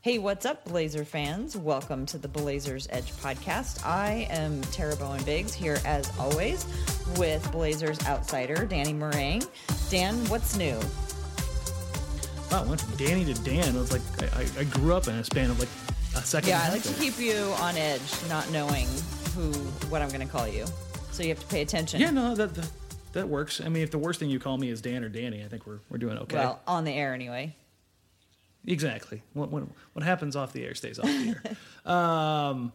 Hey, what's up, Blazer fans? Welcome to the Blazers Edge podcast. I am Tara Bowen Biggs here as always with Blazers outsider Danny Marang. Dan, what's new? Wow, I went from Danny to Dan. It was like I, I- grew up in a span of like a second. Yeah, I like to keep you on edge, not knowing who, what I'm going to call you. So you have to pay attention. Yeah, no, that, that that works. I mean, if the worst thing you call me is Dan or Danny, I think we're we're doing okay. Well, on the air anyway. Exactly. What, what what happens off the air stays off the air. um,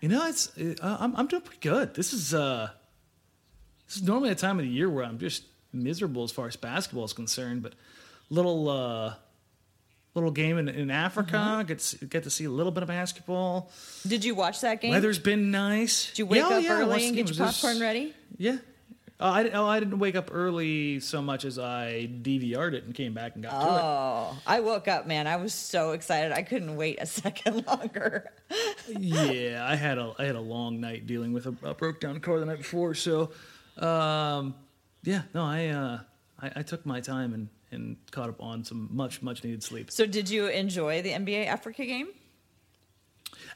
you know, it's uh, I'm I'm doing pretty good. This is uh, this is normally a time of the year where I'm just miserable as far as basketball is concerned, but little uh. Little game in, in Africa. Mm-hmm. Get to, get to see a little bit of basketball. Did you watch that game? Weather's been nice. Did you wake Yeah, up yeah, early and get your popcorn ready? Yeah. Oh, I, oh, I didn't wake up early so much as I DVR'd it and came back and got to it. Oh, I woke up, man. I was so excited. I couldn't wait a second longer. Yeah, I had a I had a long night dealing with a, a broke down car the night before, so um, yeah, no, I, uh, I I took my time and and caught up on some much much needed sleep. So, did you enjoy the NBA Africa game?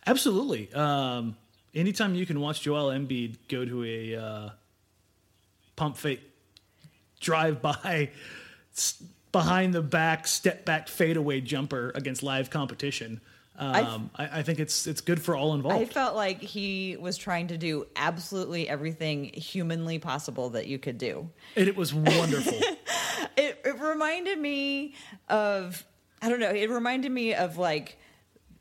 Absolutely. Um, anytime you can watch Joel Embiid go to a uh, pump fake drive by behind the back step back fadeaway jumper against live competition. Um, I, I think it's it's good for all involved. I felt like he was trying to do absolutely everything humanly possible that you could do. and it was wonderful. It, it reminded me of, I don't know, it reminded me of like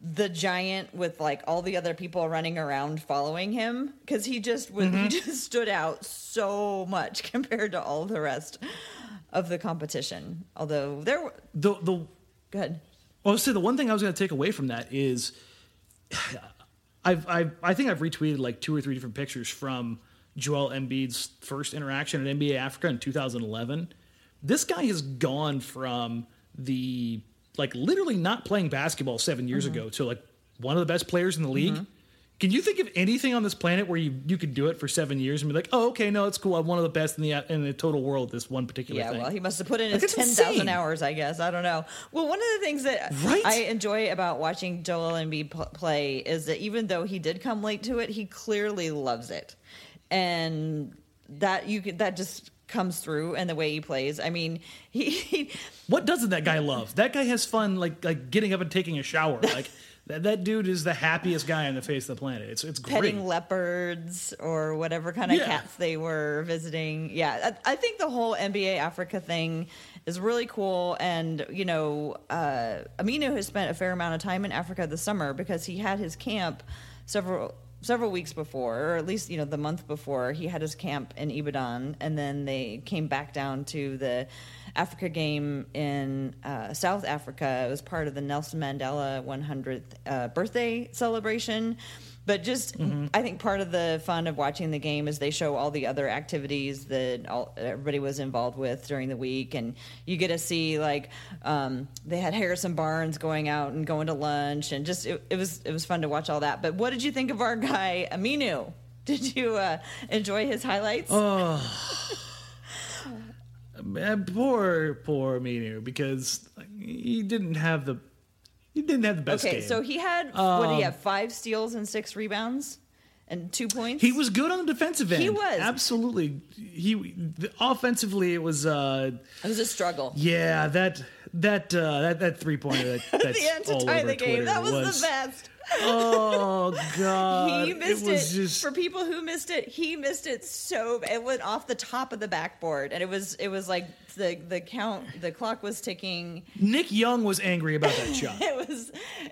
the giant with like all the other people running around following him because he just was, he mm-hmm. just stood out so much compared to all the rest of the competition. Although there, were, the the good. Well, so the one thing I was going to take away from that is, I've, I've I think I've retweeted like two or three different pictures from Joel Embiid's first interaction at NBA Africa in 2011. This guy has gone from the like literally not playing basketball seven years mm-hmm. ago to like one of the best players in the league. Mm-hmm. Can you think of anything on this planet where you, you could do it for seven years and be like, oh, okay, no, it's cool. I'm one of the best in the in the total world. This one particular Yeah, thing. well, he must have put in Like, his 10,000 hours, I guess. I don't know. Well, one of the things that Right? I enjoy about watching Joel Embiid pl- play is that even though he did come late to it, he clearly loves it. And that you could, that just comes through and the way he plays. I mean, he, he What doesn't that guy love? That guy has fun, like like getting up and taking a shower. Like that, that dude is the happiest guy on the face of the planet. It's it's great. petting leopards or whatever kind of Yeah. cats they were visiting. Yeah, I, I think the whole NBA Africa thing is really cool. And, you know, uh, Aminu has spent a fair amount of time in Africa this summer because he had his camp several several weeks before or at least you know the month before he had his camp in ibadan and then they came back down to the africa game in uh, south africa. It was part of the nelson mandela 100th uh, birthday celebration but just i think part of the fun of watching the game is they show all the other activities that all, everybody was involved with during the week. And you get to see like um, they had harrison barnes going out and going to lunch. And just it, it was it was fun to watch all that. But what did you think of our guy aminu? Did you uh, enjoy his highlights? Oh, poor poor Minu because he didn't have the he didn't have the best okay game. so he had what did he have five steals and six rebounds and two points he was good on the defensive end. He was. absolutely. He the, offensively it was uh it was a struggle yeah that that uh, that that three pointer that, that's the end to tie the game Twitter that was, the best Oh god, he missed it. it, just for people who missed it he missed it so it went off the top of the backboard and it was it was like the the count the clock was ticking Nick Young was angry about that shot. it was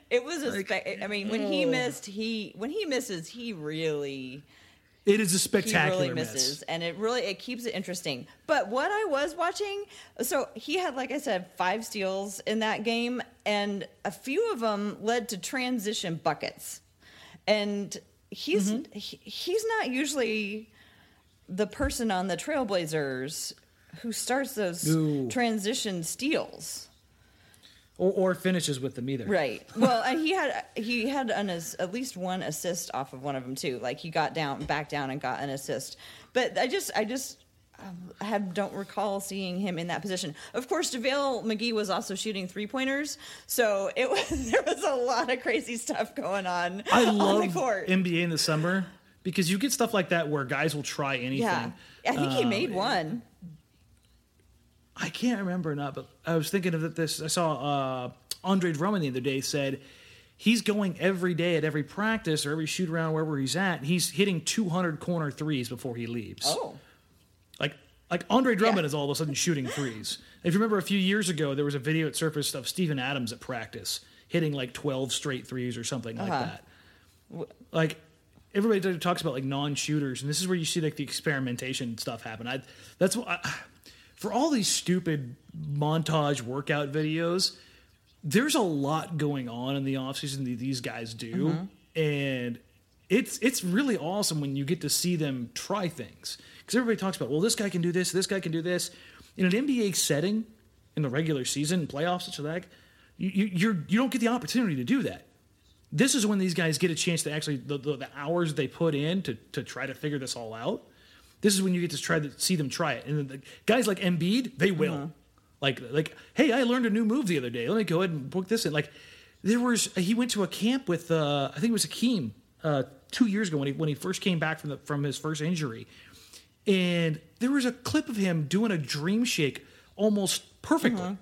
it was a i mean when he oh. missed he when he misses he really It is a he spectacular really misses miss. and it really it keeps it interesting but what i was watching so he had like i said five steals in that game and a few of them led to transition buckets and he's Mm-hmm. he, he's not usually the person on the trailblazers who starts those No. transition steals Or, or finishes with them either. Right. Well, and he had he had an ass- at least one assist off of one of them too. Like he got down, back down, and got an assist. But I just I just I have, don't recall seeing him in that position. Of course, JaVale McGee was also shooting three pointers, so it was there was a lot of crazy stuff going on I on love the court. NBA in the summer because you get stuff like that where guys will try anything. yeah, I think he Uh, made one. I can't remember or not, but I was thinking of this. I saw uh, Andre Drummond the other day said he's going every day at every practice or every shoot around wherever he's at. He's hitting 200 corner threes before he leaves. Oh, Like like Andre Drummond Yeah. is all of a sudden shooting threes. If you remember a few years ago, there was a video that surfaced of Steven Adams at practice hitting like 12 straight threes or something like Uh-huh. that. Like everybody talks about like non-shooters, and this is where you see like the experimentation stuff happen. I that's what I, for all these stupid montage workout videos. There's a lot going on in the offseason that these guys do, mm-hmm. and it's it's really awesome when you get to see them try things. Because everybody talks about well this guy can do this this guy can do this. In an NBA setting in the regular season playoffs such like you you you're, you don't get the opportunity to do that. This is when these guys get a chance to actually the, the, the hours they put in to to try to figure this all out this is when you get to try to see them try it. And the guys like Embiid they will. Like like hey I learned a new move the other day. Let me go ahead and book this in. Like there was he went to a camp with uh, I think it was Hakeem uh, two years ago when he when he first came back from the from his first injury, and there was a clip of him doing a dream shake almost perfectly.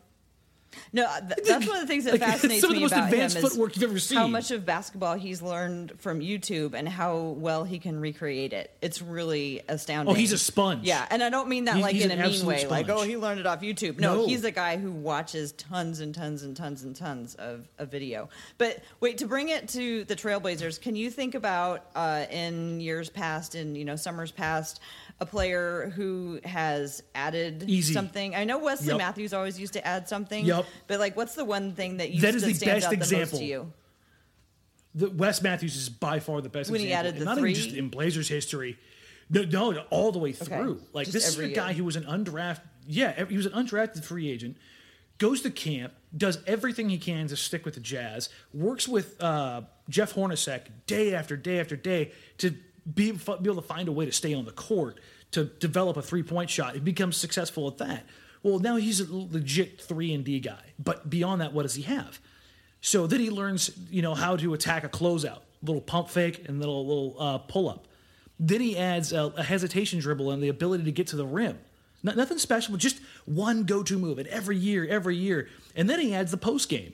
No, th- that's one of the things that Like, fascinates some of the me most about him advanced is footwork you've ever how much of basketball he's learned from YouTube and how well he can recreate it. It's really astounding. Oh, he's a sponge. Yeah, and I don't mean that He's- like he's in a mean way, like oh he learned it off YouTube. No, No. he's a guy who watches tons and tons and tons and tons of, of video. But wait, to bring it to the Trailblazers, can you think about uh, in years past, in you know summers past, a player who has added Easy. something? I know Wesley Yep. Matthews always used to add something. Yep. But like, what's the one thing that you That is the stands best out the example. most to you? The Wes Matthews is by far the best When he example, added and the not three? even just in Blazers history. No, no, no, all the way through. Like Just this is a every guy year. who was an undrafted. Yeah, he was an undrafted free agent. Goes to camp, does everything he can to stick with the Jazz. Works with uh, Jeff Hornacek day after day after day to be, be able to find a way to stay on the court to develop a three point shot. He becomes successful at that. Well, now he's a legit three and D guy. But beyond that, what does he have? So then he learns, you know, how to attack a closeout, a little pump fake and little little uh, pull up. Then he adds a, a hesitation dribble and the ability to get to the rim. No- nothing special, but just one go-to move. And every year, every year, and then he adds the post game.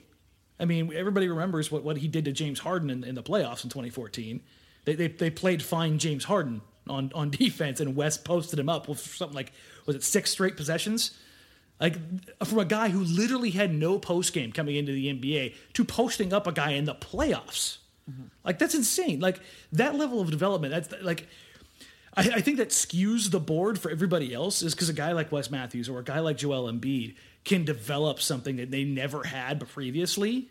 I mean, everybody remembers what, what he did to James Harden in, in the playoffs in 2014. They, they, they played fine James Harden on, on defense, and Wes posted him up with something like, was it six straight possessions? Like from a guy who literally had no post game coming into the NBA to posting up a guy in the playoffs. Like that's insane. Like that level of development. That's like I, I think that skews the board for everybody else is because a guy like Wes Matthews or a guy like Joel Embiid can develop something that they never had previously.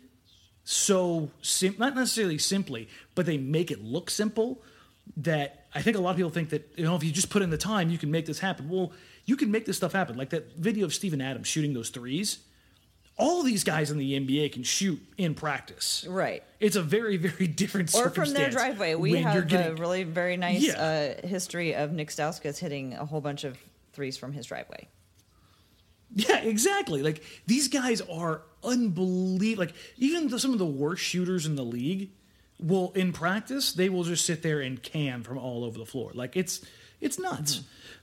So sim- not necessarily simply, but they make it look simple. That I think a lot of people think that you know if you just put in the time, you can make this happen. Well, you can make this stuff happen. Like that video of Steven Adams shooting those threes. All these guys in the NBA can shoot in practice. Right. It's a very, very different Or from their driveway. We have a really very nice Yeah. uh, history of Nick Stauskas hitting a whole bunch of threes from his driveway. Yeah, exactly. Like these guys are unbelievable. Like even the, some of the worst shooters in the league will, in practice, they will just sit there and can from all over the floor. Like it's it's nuts.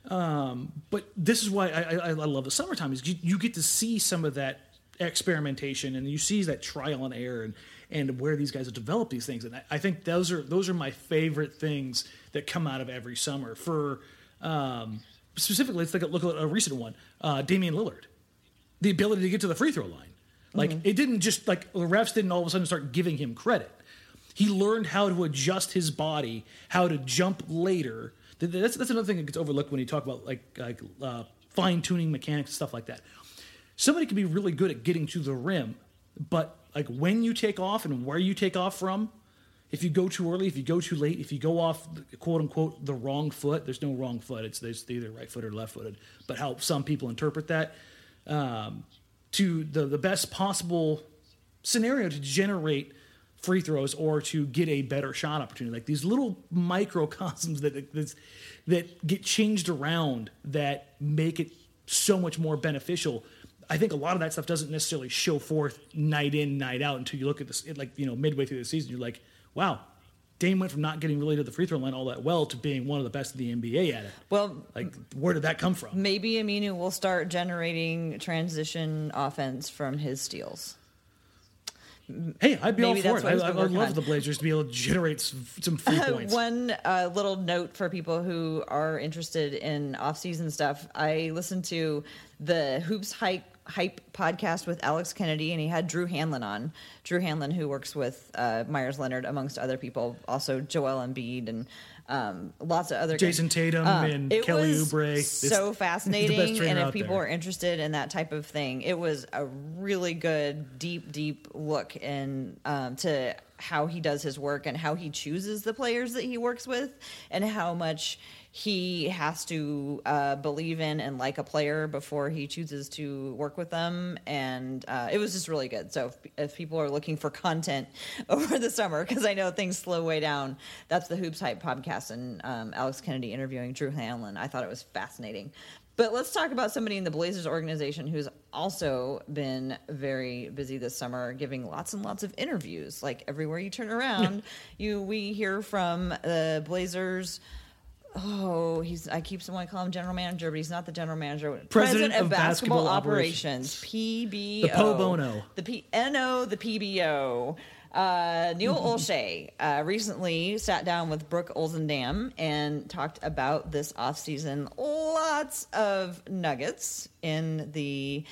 Um, but this is why I, I, I love the summertime is you, you get to see some of that experimentation and you see that trial and error and and where these guys have developed these things. And I, I think those are those are my favorite things that come out of every summer for. Um, specifically, let's look at a recent one. Uh, Damian Lillard, the ability to get to the free throw line. Like it didn't just like the refs didn't all of a sudden start giving him credit. He learned how to adjust his body, how to jump later. That's that's another thing that gets overlooked when you talk about like like uh, fine tuning mechanics and stuff like that. Somebody can be really good at getting to the rim, but like when you take off and where you take off from, if you go too early, if you go too late, if you go off quote unquote the wrong foot, there's no wrong foot. It's there's either right footed or left footed. But how some people interpret that um, to the the best possible scenario to generate free throws or to get a better shot opportunity. Like these little microcosms that that, that get changed around that make it so much more beneficial. I think a lot of that stuff doesn't necessarily show forth night in, night out until you look at this, like you know, midway through the season. You're like, wow, Dame went from not getting really to the free throw line all that well to being one of the best in the NBA at it. Well, like where did that come from? maybe Aminu will start generating transition offense from his steals. Hey, I'd be Maybe all for it. I, I would love on. the Blazers to be able to generate some, some free points. One uh, little note for people who are interested in off-season stuff. I listened to the Hoops Hype Hype podcast with Alex Kennedy, and he had Drew Hanlon on. Drew Hanlon, who works with uh, Meyers Leonard, amongst other people, also Joel Embiid and um, lots of other Jayson guys. Tatum Uh, and it Kelly was Oubre. So the fascinating, trainer and if people there. are interested in that type of thing, it was a really good, deep, deep look in um, to how he does his work and how he chooses the players that he works with, and how much he has to uh, believe in and like a player before he chooses to work with them. And uh, it was just really good. So if, if people are looking for content over the summer, because I know things slow way down, that's the Hoops Hype podcast and um, Alex Kennedy interviewing Drew Hanlon. I thought it was fascinating. But let's talk about somebody in the Blazers organization who's also been very busy this summer, giving lots and lots of interviews. Like everywhere you turn around, you we hear from the Blazers. Oh, he's I keep someone call him general manager, but he's not the general manager. President of, of basketball, Basketball operations, PBO. The po bono. The P- NO, the PBO. Uh, Neil Olshey uh, recently sat down with Brooke Olzendam and talked about this offseason. Lots of nuggets in the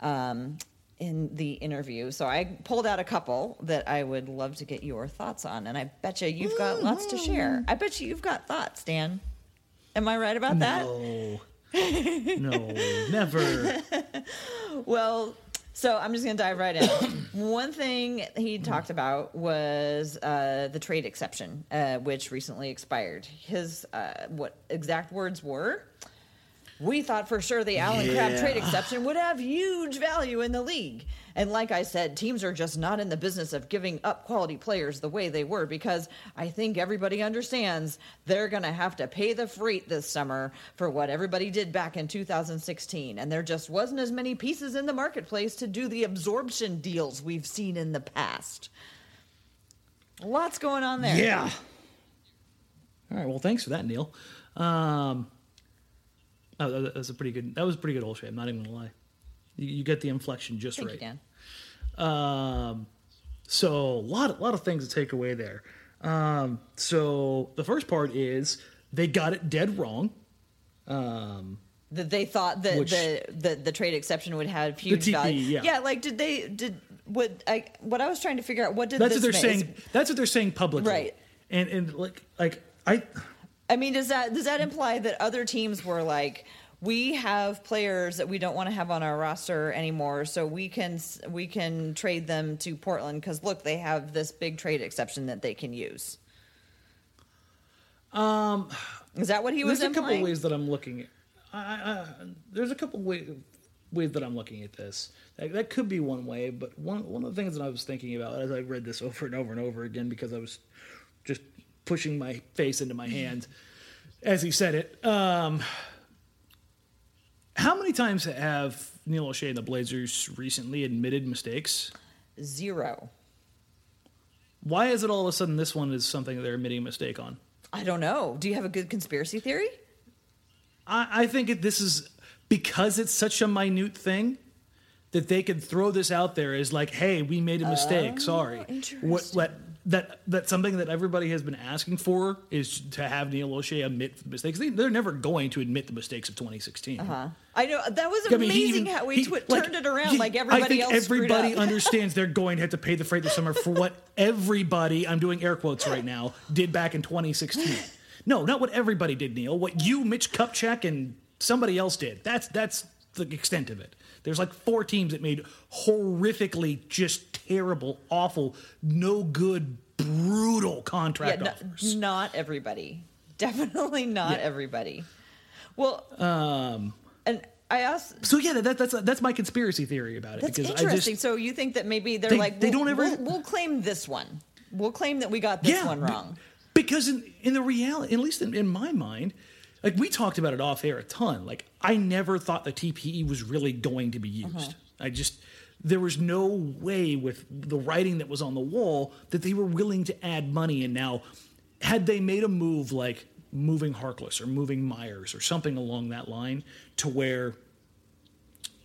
um, in the interview. So I pulled out a couple that I would love to get your thoughts on, and I bet you you've got lots to share. I bet you you've got thoughts, Dan. Am I right about that? No. no, never. Well, so I'm just going to dive right in. One thing he talked about was uh, the trade exception, uh, which recently expired. His uh, what exact words were? We thought for sure the Allen Crabbe trade exception would have huge value in the league. And like I said, teams are just not in the business of giving up quality players the way they were because I think everybody understands they're going to have to pay the freight this summer for what everybody did back in 2016. And there just wasn't as many pieces in the marketplace to do the absorption deals we've seen in the past. Lots going on there. Yeah. All right. Well, thanks for that, Neil. Um, oh, that that was a pretty good. That was a pretty good old shape. I'm not even gonna lie. You, you get the inflection just Thank right. you, Dan. Um, so a lot, a lot of things to take away there. Um, so the first part is they got it dead wrong. Um, that they thought that Which- the, the the trade exception would have huge TP, value. yeah. like did they did what I what I was trying to figure out what did that's what they're mean? saying. That's what they're saying publicly. Right. And and like like I I mean, does that does that imply that other teams were like, we have players that we don't want to have on our roster anymore, so we can we can trade them to Portland because look, they have this big trade exception that they can use. Um, is that what he was there's a couple ways that I'm looking at. I, I, there's a couple ways ways that I'm looking at this. That, that could be one way, but one one of the things that I was thinking about as I read this over and over and over again because I was pushing my face into my hand as he said it. Um, how many times have Neil Olshey and the Blazers recently admitted mistakes? Zero. Why is it all of a sudden this one is something they're admitting a mistake on? I don't know. Do you have a good conspiracy theory? I, I think it, this is because it's such a minute thing that they could throw this out there as like, "Hey, we made a mistake. Sorry." What, interesting. what that that's something that everybody has been asking for is to have Neil Olshey admit the mistakes. They, they're never going to admit the mistakes of 2016. Huh? I know that was I mean, amazing even- how we he- twi- like, turned it around he- like everybody I think else. everybody understands they're going to have to pay the freight this summer for what everybody, I'm doing air quotes right now, did back in 2016. No, not what everybody did, Neil. What you, Mitch Kupchak, and somebody else did. That's that's the extent of it. There's like four teams that made horrifically just terrible, awful, no good, brutal contract no- offers. not everybody. Definitely not Yeah. everybody. Well, um, and I asked. So yeah, that, that's that's my conspiracy theory about it That's because I interesting. just so you think that maybe they're They- like, they we'll, don't ever- We'll, we'll claim this one. we'll claim that we got this one wrong. because in in the reality, at least in, in my mind, like we talked about it off air a ton. Like I never thought the TPE was really going to be used. Uh-huh. I just there was no way with the writing that was on the wall that they were willing to add money. And now, had they made a move like moving Harkless or moving Meyers or something along that line, to where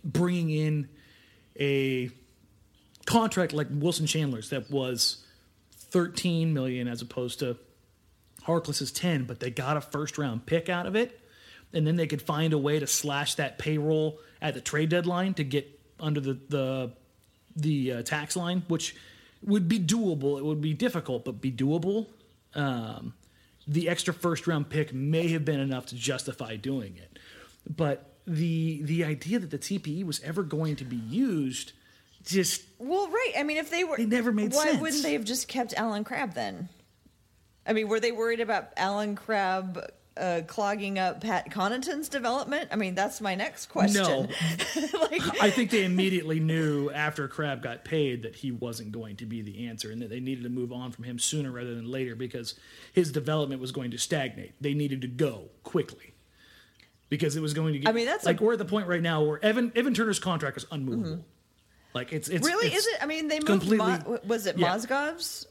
bringing in a contract like Wilson Chandler's that was 13 million as opposed to Harkless's 10, but they got a first round pick out of it. And then they could find a way to slash that payroll at the trade deadline to get under the the, the uh, tax line, which would be doable. It would be difficult, but be doable. Um, the extra first round pick may have been enough to justify doing it. But the the idea that the TPE was ever going to be used just Well, right. I mean, if they were, It never made why sense. wouldn't they have just kept Allen Crabbe then? I mean, were they worried about Allen Crabbe uh, clogging up Pat Connaughton's development? I mean, that's my next question. No. like, I think they immediately knew after Crabbe got paid that he wasn't going to be the answer and that they needed to move on from him sooner rather than later because his development was going to stagnate. They needed to go quickly because it was going to get. I mean, that's like a- we're at the point right now where Evan Evan Turner's contract is unmovable. Like it's it's really, it's is it? I mean, they moved. completely- Mo- was it yeah. Mozgov's?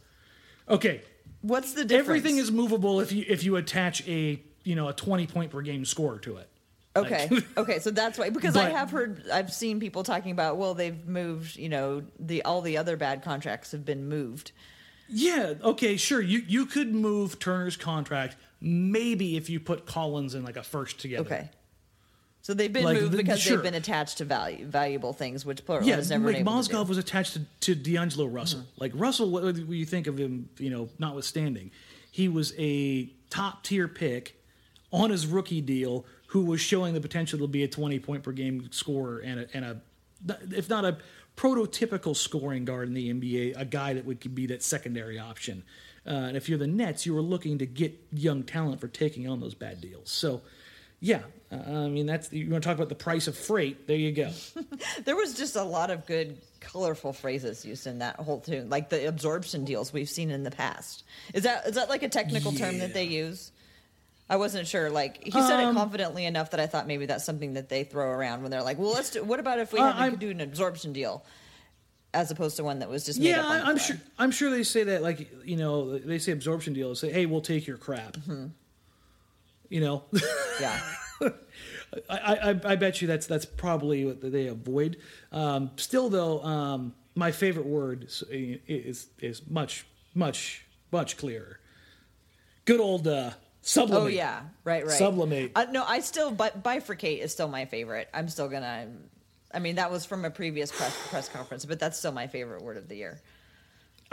okay. What's the difference? Everything is movable if you if you attach a you know a twenty point per game score to it. Okay. okay. So that's why, because I have heard, I've seen people talking about, well, they've moved, you know, the all the other bad contracts have been moved. Yeah, okay, sure. You you could move Turner's contract maybe if you put Collins in like a first together. Okay. So they've been Like, moved because sure. they've been attached to value, valuable things, which Portland Yeah, has never like been able to do. Mozgov was attached to, to D'Angelo Russell. Mm-hmm. Like Russell, what do you think of him? You know, notwithstanding, he was a top tier pick on his rookie deal who was showing the potential to be a twenty point per game scorer and a, and a if not a prototypical scoring guard in the NBA, a guy that would be that secondary option. Uh, and if you're the Nets, you were looking to get young talent for taking on those bad deals. So, yeah, I mean that's you want to talk about the price of freight. There you go. There was just a lot of good, colorful phrases used in that whole tune, like the absorption deals we've seen in the past. Is that is that like a technical term that they use? I wasn't sure. Like he said Um, it confidently enough that I thought maybe that's something that they throw around when they're like, "Well, let's do. What about if we Uh, had to do an absorption deal, as opposed to one that was just made Yeah, up on I, I'm sure. I'm sure they say that. Like you know, they say absorption deals. Say, hey, we'll take your crap. Mm-hmm. You know, Yeah, I, I I bet you that's that's probably what they avoid. Um, still, though, um, my favorite word is, is is much much much clearer. Good old uh, sublimate. Oh yeah, right, right. Sublimate. Uh, no, I still bi- bifurcate is still my favorite. I'm still gonna. I mean, that was from a previous press press conference, but that's still my favorite word of the year.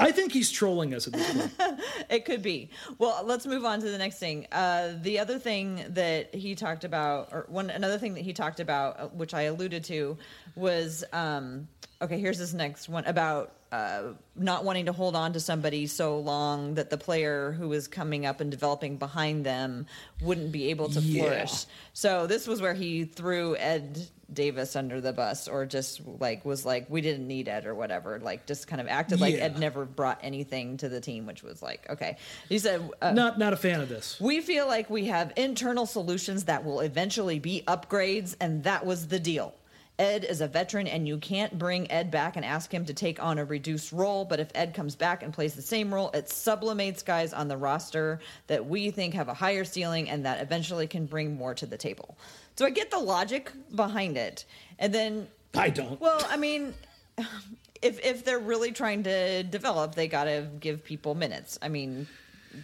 I think he's trolling us at this point. It could be. Well, let's move on to the next thing. Uh, the other thing that he talked about, or one another thing that he talked about, uh, which I alluded to, was um, okay. Here's this next one about uh, not wanting to hold on to somebody so long that the player who was coming up and developing behind them wouldn't be able to Yeah. flourish. So this was where he threw Ed Davis under the bus, or just like was like, we didn't need Ed or whatever. Like just kind of acted like Yeah. Ed never brought anything to the team, which was like, okay. He said, uh, not not a fan of this. we feel like we have internal solutions that will eventually be upgrades, and that was the deal. Ed is a veteran, and you can't bring Ed back and ask him to take on a reduced role. But if Ed comes back and plays the same role, it sublimates guys on the roster that we think have a higher ceiling and that eventually can bring more to the table. So I get the logic behind it. And then I don't. well, I mean, if if they're really trying to develop, they got to give people minutes. I mean,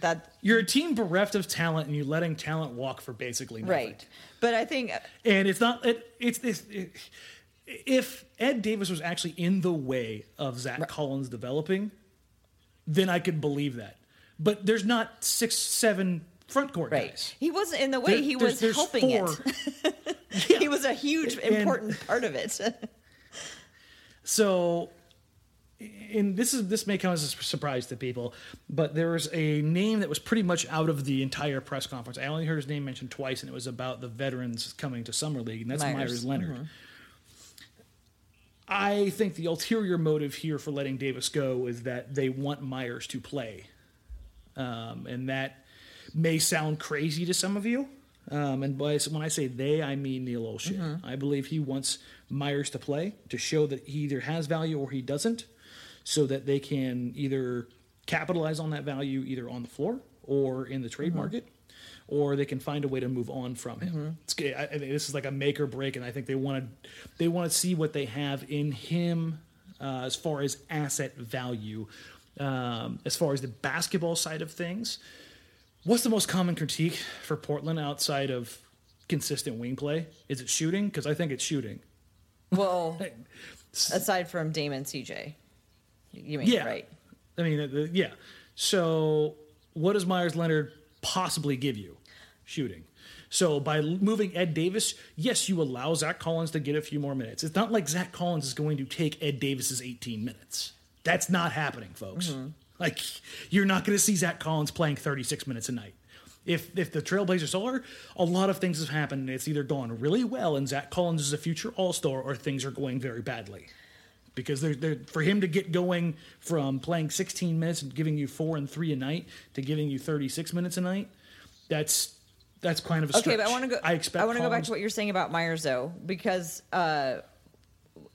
that You're a team bereft of talent, and you're letting talent walk for basically nothing. right. But I think uh, and it's not it, it's this it, if ed davis was actually in the way of zach collins developing then i could believe that but there's not six seven front court right, guys he wasn't in the way. There- he was there's helping four. it. Yeah. he was a huge, And- important part of it. so and this is this may come as a surprise to people but there was a name that was pretty much out of the entire press conference i only heard his name mentioned twice and it was about the veterans coming to summer league and that's Meyers. meyers, leonard I think the ulterior motive here for letting Davis go is that they want Meyers to play. Um, and that may sound crazy to some of you. Um, and by, when I say they, I mean Neil Olshey. I believe he wants Meyers to play to show that he either has value or he doesn't, so that they can either capitalize on that value either on the floor or in the trade market, or they can find a way to move on from him. It's, I, I this is like a make or break, and I think they want to they want to see what they have in him uh, as far as asset value. Um, as far as the basketball side of things, what's the most common critique for Portland outside of consistent wing play? Is it shooting? Because I think it's shooting. Well, aside from Damon CJ, you mean Yeah. right? I mean, the- yeah. So, what does Meyers Leonard possibly give you? Shooting. So, by moving Ed Davis, yes, you allow Zach Collins to get a few more minutes. It's not like Zach Collins is going to take Ed Davis's 18 minutes. That's not happening, folks. Mm-hmm. Like, you're not going to see Zach Collins playing 36 minutes a night. If, if the Trailblazers are, a lot of things have happened. and It's either gone really well and Zach Collins is a future All Star, or things are going very badly because they're, they're, for him to get going from playing 16 minutes and giving you four and three a night to giving you 36 minutes a night, that's that's kind of a stretch. Okay, but I want to go. I expect. I want to go back to what you're saying about Meyers, though, because uh,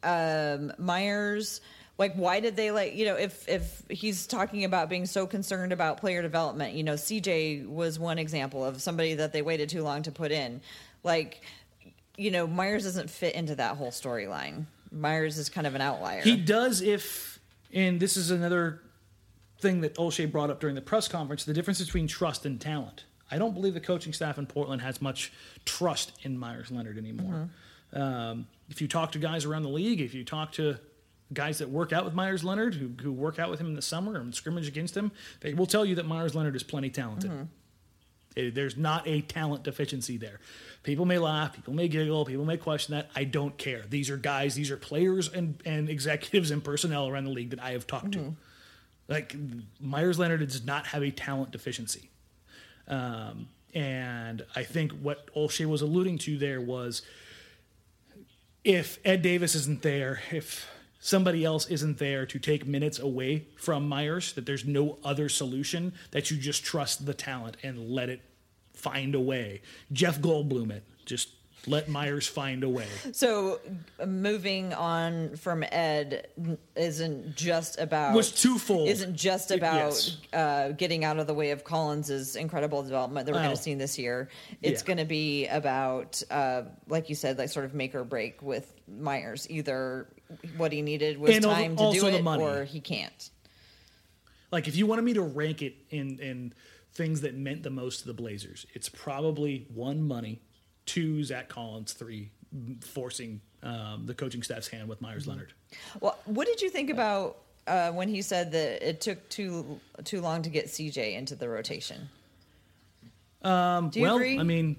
um, Meyers, like, why did they like? You know, if if he's talking about being so concerned about player development, you know, CJ was one example of somebody that they waited too long to put in. Like, you know, Meyers doesn't fit into that whole storyline. Meyers is kind of an outlier. He does if, and this is another thing that Olshey brought up during the press conference: the difference between trust and talent. I don't believe the coaching staff in Portland has much trust in Meyers Leonard anymore. Um, if you talk to guys around the league, if you talk to guys that work out with Meyers Leonard, who, who work out with him in the summer and scrimmage against him, they will tell you that Meyers Leonard is plenty talented. It- there's not a talent deficiency there. People may laugh, people may giggle, people may question that. I don't care. These are guys, these are players and, and executives and personnel around the league that I have talked to. Like Meyers Leonard does not have a talent deficiency. Um, and I think what Olshey was alluding to there was if Ed Davis isn't there, if somebody else isn't there to take minutes away from Meyers, that there's no other solution, that you just trust the talent and let it find a way. Jeff Goldblum it. Just let Meyers find a way. so moving on from Ed isn't just about Was twofold. isn't just It- about yes. uh, getting out of the way of Collins's incredible development that we're going Oh. to see this year. It's Yeah. going to be about, uh, like you said, like sort of make or break with Meyers. Either what he needed was And time to also do the it, money. or he can't. Like if you wanted me to rank it in in things that meant the most to the Blazers, it's probably one money, two Zach Collins, three forcing um, the coaching staff's hand with Meyers Leonard. Well, what did you think about uh, when he said that it took too too long to get CJ into the rotation? Um, do you well, agree? I mean,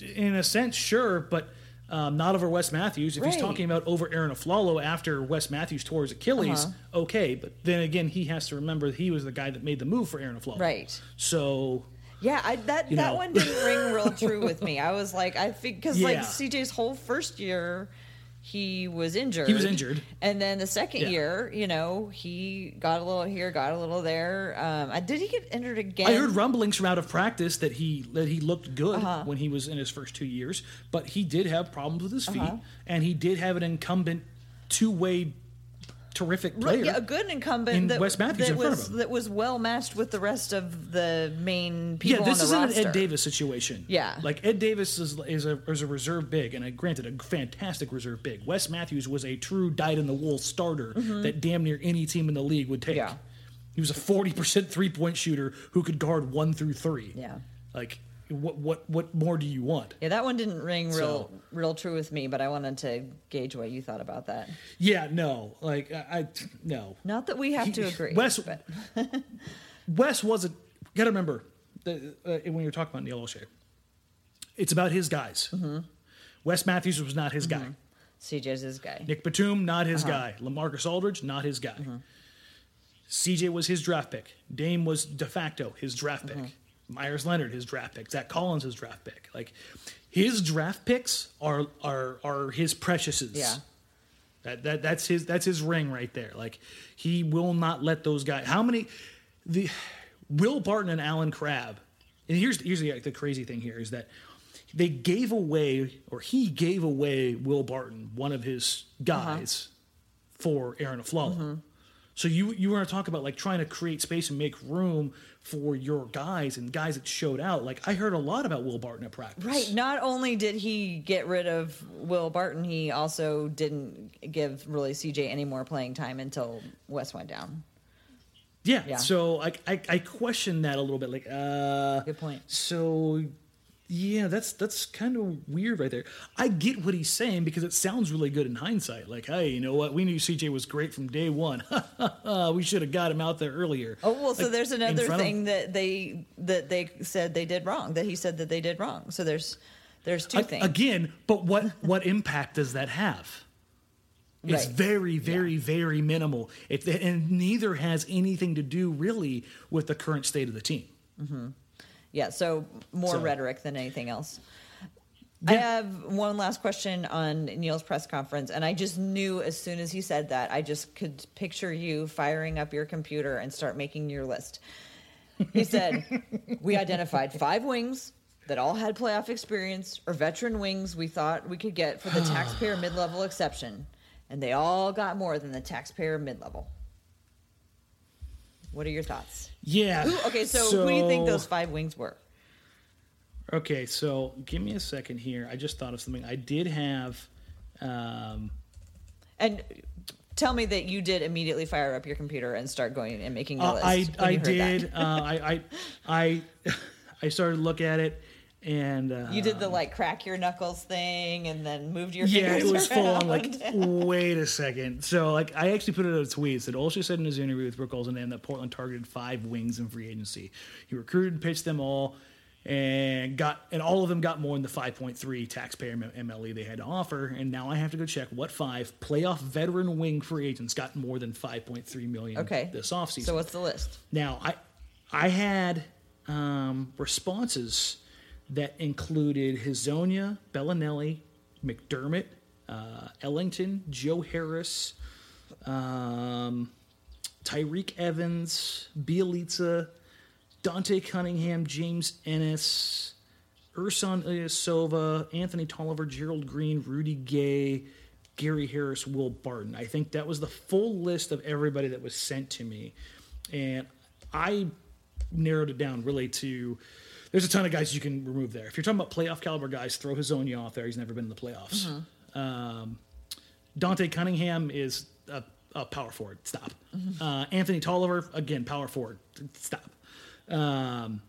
in a sense, sure, but um, not over Wes Matthews. If he's talking about over Arron Afflalo after Wes Matthews tore his Achilles, Uh-huh. okay. But then again, he has to remember that he was the guy that made the move for Arron Afflalo. Right. So Yeah, I, that that know. one didn't ring real true with me. I was like, I think because like CJ's whole first year, he was injured. He was injured. and then the second Yeah. year, you know, he got a little here, got a little there. Um, did he get injured again? I heard rumblings from out of practice that he that he looked good Uh-huh. when he was in his first two years, but he did have problems with his feet, Uh-huh. and he did have an incumbent two way terrific Right, player. yeah, a good incumbent in that, Wes Matthews that in front of was him. that was well matched with the rest of the main people. yeah, this on isn't the an. Ed Davis situation. Yeah. like Ed Davis is is a is a reserve big, and I granted a fantastic reserve big. Wes Matthews was a true dyed in the wool starter that damn near any team in the league would take. Mm-hmm. Yeah. He was a forty percent three point shooter who could guard one through three. Yeah. like what what what more do you want? Yeah, that one didn't ring real So- real true with me, but I wanted to gauge what you thought about that. Yeah, no, like I, I no. Not that we have to agree. Wes- but Wes wasn't. Got to remember the, uh, when you're talking about Neil Olshey, it's about his guys. Mm-hmm. Wes Matthews was not his guy. CJ's his guy. Nic Batum, not his Uh-huh. guy. Lamarcus Aldridge, not his guy. Mm-hmm. CJ was his draft pick. Dame was de facto his draft pick. Mm-hmm. Meyers Leonard, his draft pick. Zach Collins, his draft pick. Like his draft picks are are are his preciouses. Yeah. That, that that's his that's his ring right there. Like he will not let those guys. How many? The Will Barton and Allen Crabbe. And here's here's the, the crazy thing here is that they gave away or he gave away Will Barton, one of his guys, for Arron Afflalo. So you you want to talk about like trying to create space and make room for your guys and guys that showed out. Like I heard a lot about Will Barton at practice. Right. Not only did he get rid of Will Barton, he also didn't give really CJ any more playing time until Wes went down. Yeah. Yeah. So I, I I question that a little bit. Like, uh, Good point. So yeah, that's that's kind of weird right there. I get what he's saying because it sounds really good in hindsight. Like, hey, you know what? We knew CJ was great from day one. we should have got him out there earlier. Oh well, so there's another front of- thing that they that they said they did wrong. That he said that they did wrong. So there's there's two A- things. Again, but what what impact does that have? It's Right. very, very, very minimal. It, and neither has anything to do really with the current state of the team. Mm-hmm. Yeah, so more So- rhetoric than anything else. I have one last question on Neil's press conference, and I just knew as soon as he said that, I just could picture you firing up your computer and start making your list. He said, We identified five wings that all had playoff experience or veteran wings we thought we could get for the taxpayer mid level exception, and they all got more than the taxpayer mid level. What are your thoughts? Yeah. Who, okay, so, who do you think those five wings were? Okay, so give me a second here. I just thought of something. I did have. Um, And tell me that you did immediately fire up your computer and start going and making your uh, list. I I you heard that. did. uh, I I I I started to look at it, and uh, You did the like crack your knuckles thing and then moved your fingers. yeah, it was full on. Like, wait a second. So, like, I actually put it in a tweet that Olshey said in his interview with Brooke Olsen that Portland targeted five wings in free agency. He recruited and pitched them all, and got and all of them got more than the 5.3 taxpayer MLE they had to offer. And now I have to go check what five playoff veteran wing free agents got more than 5.3 million Okay. this offseason. So what's the list? Now, I I had um, responses that included Hezonja, Belinelli, McDermott, uh, Ellington, Joe Harris, um, Tyreke Evans, Bjelica, Dante Cunningham, James Ennis, Ersan Ilyasova, Anthony Tolliver, Gerald Green, Rudy Gay, Gary Harris, Will Barton. I think that was the full list of everybody that was sent to me. And I narrowed it down really to there's a ton of guys you can remove there. If you're talking about playoff caliber guys, throw Hezonja off there. He's never been in the playoffs. Um, Dante Cunningham is a, a power forward. Stop. Uh, Anthony Tolliver, again, power forward. Stop. Um,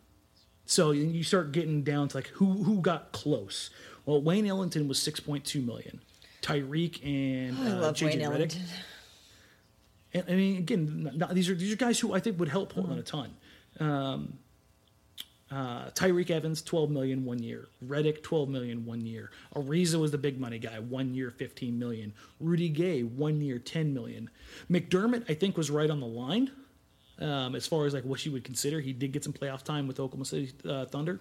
so you- start getting down to like who who got close. Well, Wayne Ellington was six point two million. Tyreke and I uh, love JJ Redick. And, I mean, again, not, these are these are guys who I think would help Portland a ton. Um, uh, Tyreke Evans, 12 million one year. Redick, 12 million one year. Ariza was the big money guy, one year, 15 million. Rudy Gay, one year, 10 million. McDermott, I think, was right on the line um, as far as like what you would consider. He did get some playoff time with Oklahoma City uh, Thunder,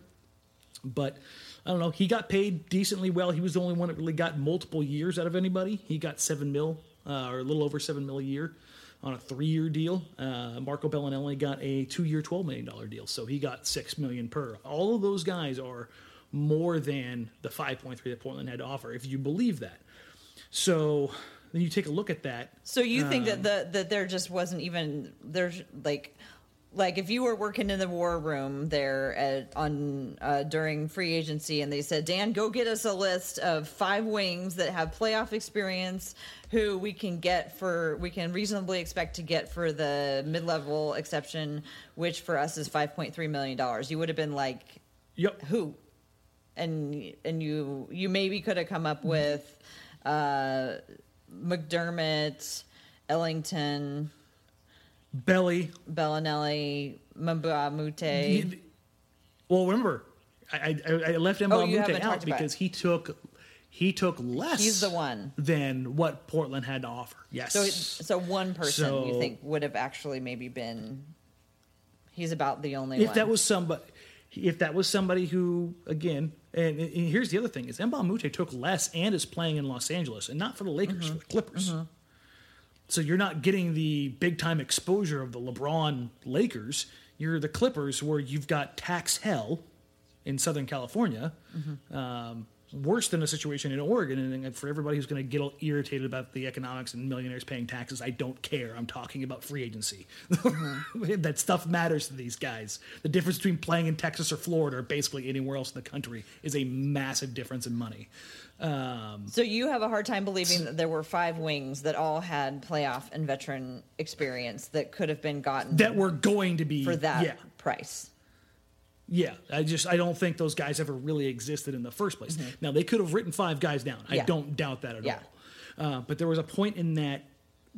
but I don't know. He got paid decently well. He was the only one that really got multiple years out of anybody. He got seven mil uh, or a little over seven mil a year on a three-year deal. Uh, Marco Belinelli got a two-year, twelve million dollar deal, so he got six million per. All of those guys are more than the five point three that Portland had to offer, if you believe that. So then you take a look at that. So you think Um, that the that there just wasn't even there's like like if you were working in the war room there at, on uh, during free agency and they said Dan go get us a list of five wings that have playoff experience who we can get for we can reasonably expect to get for the mid level exception which for us is five point three million dollars. You would have been like Yep. who? And and you you maybe could have come up with uh mcdermott ellington Belly. belinelli mbamute Well, remember, I, I, I left Oh, Mbah a Moute haven't out because he took he took less. He's the one. than what Portland had to offer. Yes. so so one person you think would have actually maybe been he's about the only if one that was somebody, if that was somebody who again And, and here's the other thing: is Mbah a Moute took less and is playing in Los Angeles, and not for the Lakers, Mm-hmm. for the Clippers. So you're not getting the big time exposure of the LeBron Lakers. You're the Clippers, where you've got tax hell in Southern California, um, worse than a situation in Oregon. And for everybody who's going to get all irritated about the economics and millionaires paying taxes, I don't care. I'm talking about free agency. Mm-hmm. that stuff matters to these guys. The difference between playing in Texas or Florida or basically anywhere else in the country is a massive difference in money. Um, so you have a hard time believing that there were five wings that all had playoff and veteran experience that could have been gotten That we're going to be for that Yeah, price. Yeah, I just I don't think those guys ever really existed in the first place. Now they could have written five guys down. I Mm-hmm. Don't doubt that at Yeah. all. Uh, but there was a point in that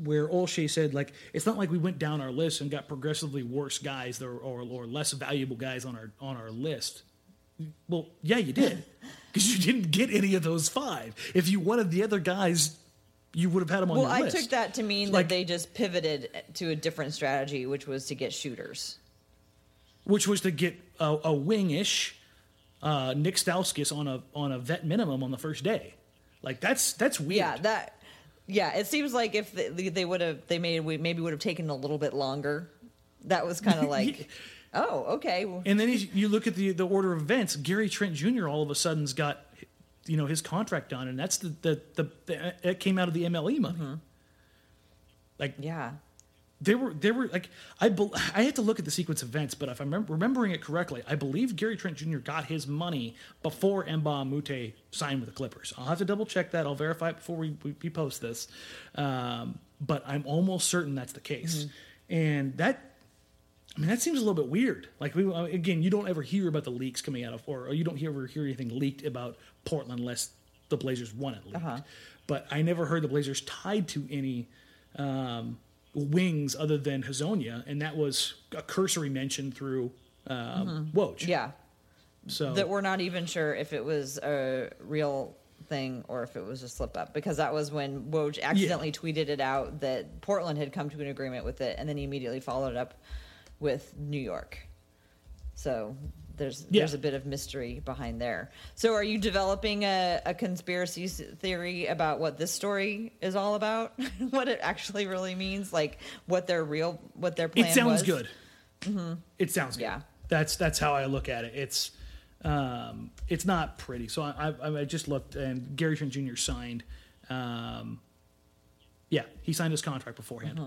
where Olshey said like it's not like we went down our list and got progressively worse guys are, or or less valuable guys on our on our list. Well, yeah, you did because you didn't get any of those five. If you wanted the other guys, you would have had them on Well, I list. took that to mean Like- that they just pivoted to a different strategy, which was to get shooters. Which was to get a, a wingish uh, Nick Stauskas on a on a vet minimum on the first day. Like that's that's weird. Yeah, that. Yeah, it seems like if they, they would have, they made maybe would have taken a little bit longer. That was kind of like, oh, okay. well, and then you, you look at the the order of events. Gary Trent Jr. all of a sudden's got you know his contract done, and that's the the, the, the it came out of the MLE money. Mm-hmm. Like Yeah, they were they were like I bel I had to look at the sequence of events, but if I'm remem- remembering it correctly, I believe Gary Trent Jr. got his money before Mbah Moute signed with the Clippers. I'll have to double check that. I'll verify it before we, we, we post this, um, but I'm almost certain that's the case. And that I mean that seems a little bit weird. Like we again, you don't ever hear about the leaks coming out of, or you don't ever hear anything leaked about Portland unless the Blazers won it leaked. But I never heard the Blazers tied to any um, wings other than Hezonja, and that was a cursory mention through um, Woj. yeah. So That we're not even sure if it was a real thing or if it was a slip up because that was when Woj accidentally tweeted it out that Portland had come to an agreement with it, and then he immediately followed up with New York. So there's Yeah. there's a bit of mystery behind there. So are you developing a, a conspiracy theory about what this story is all about? what it actually really means? Like what their real what their plan it sounds was? good. It sounds good. Yeah. That's that's how I look at it. It's um, it's not pretty. So I, I, I just looked, and Gary Trent Jr. signed. Um, yeah, he signed his contract beforehand.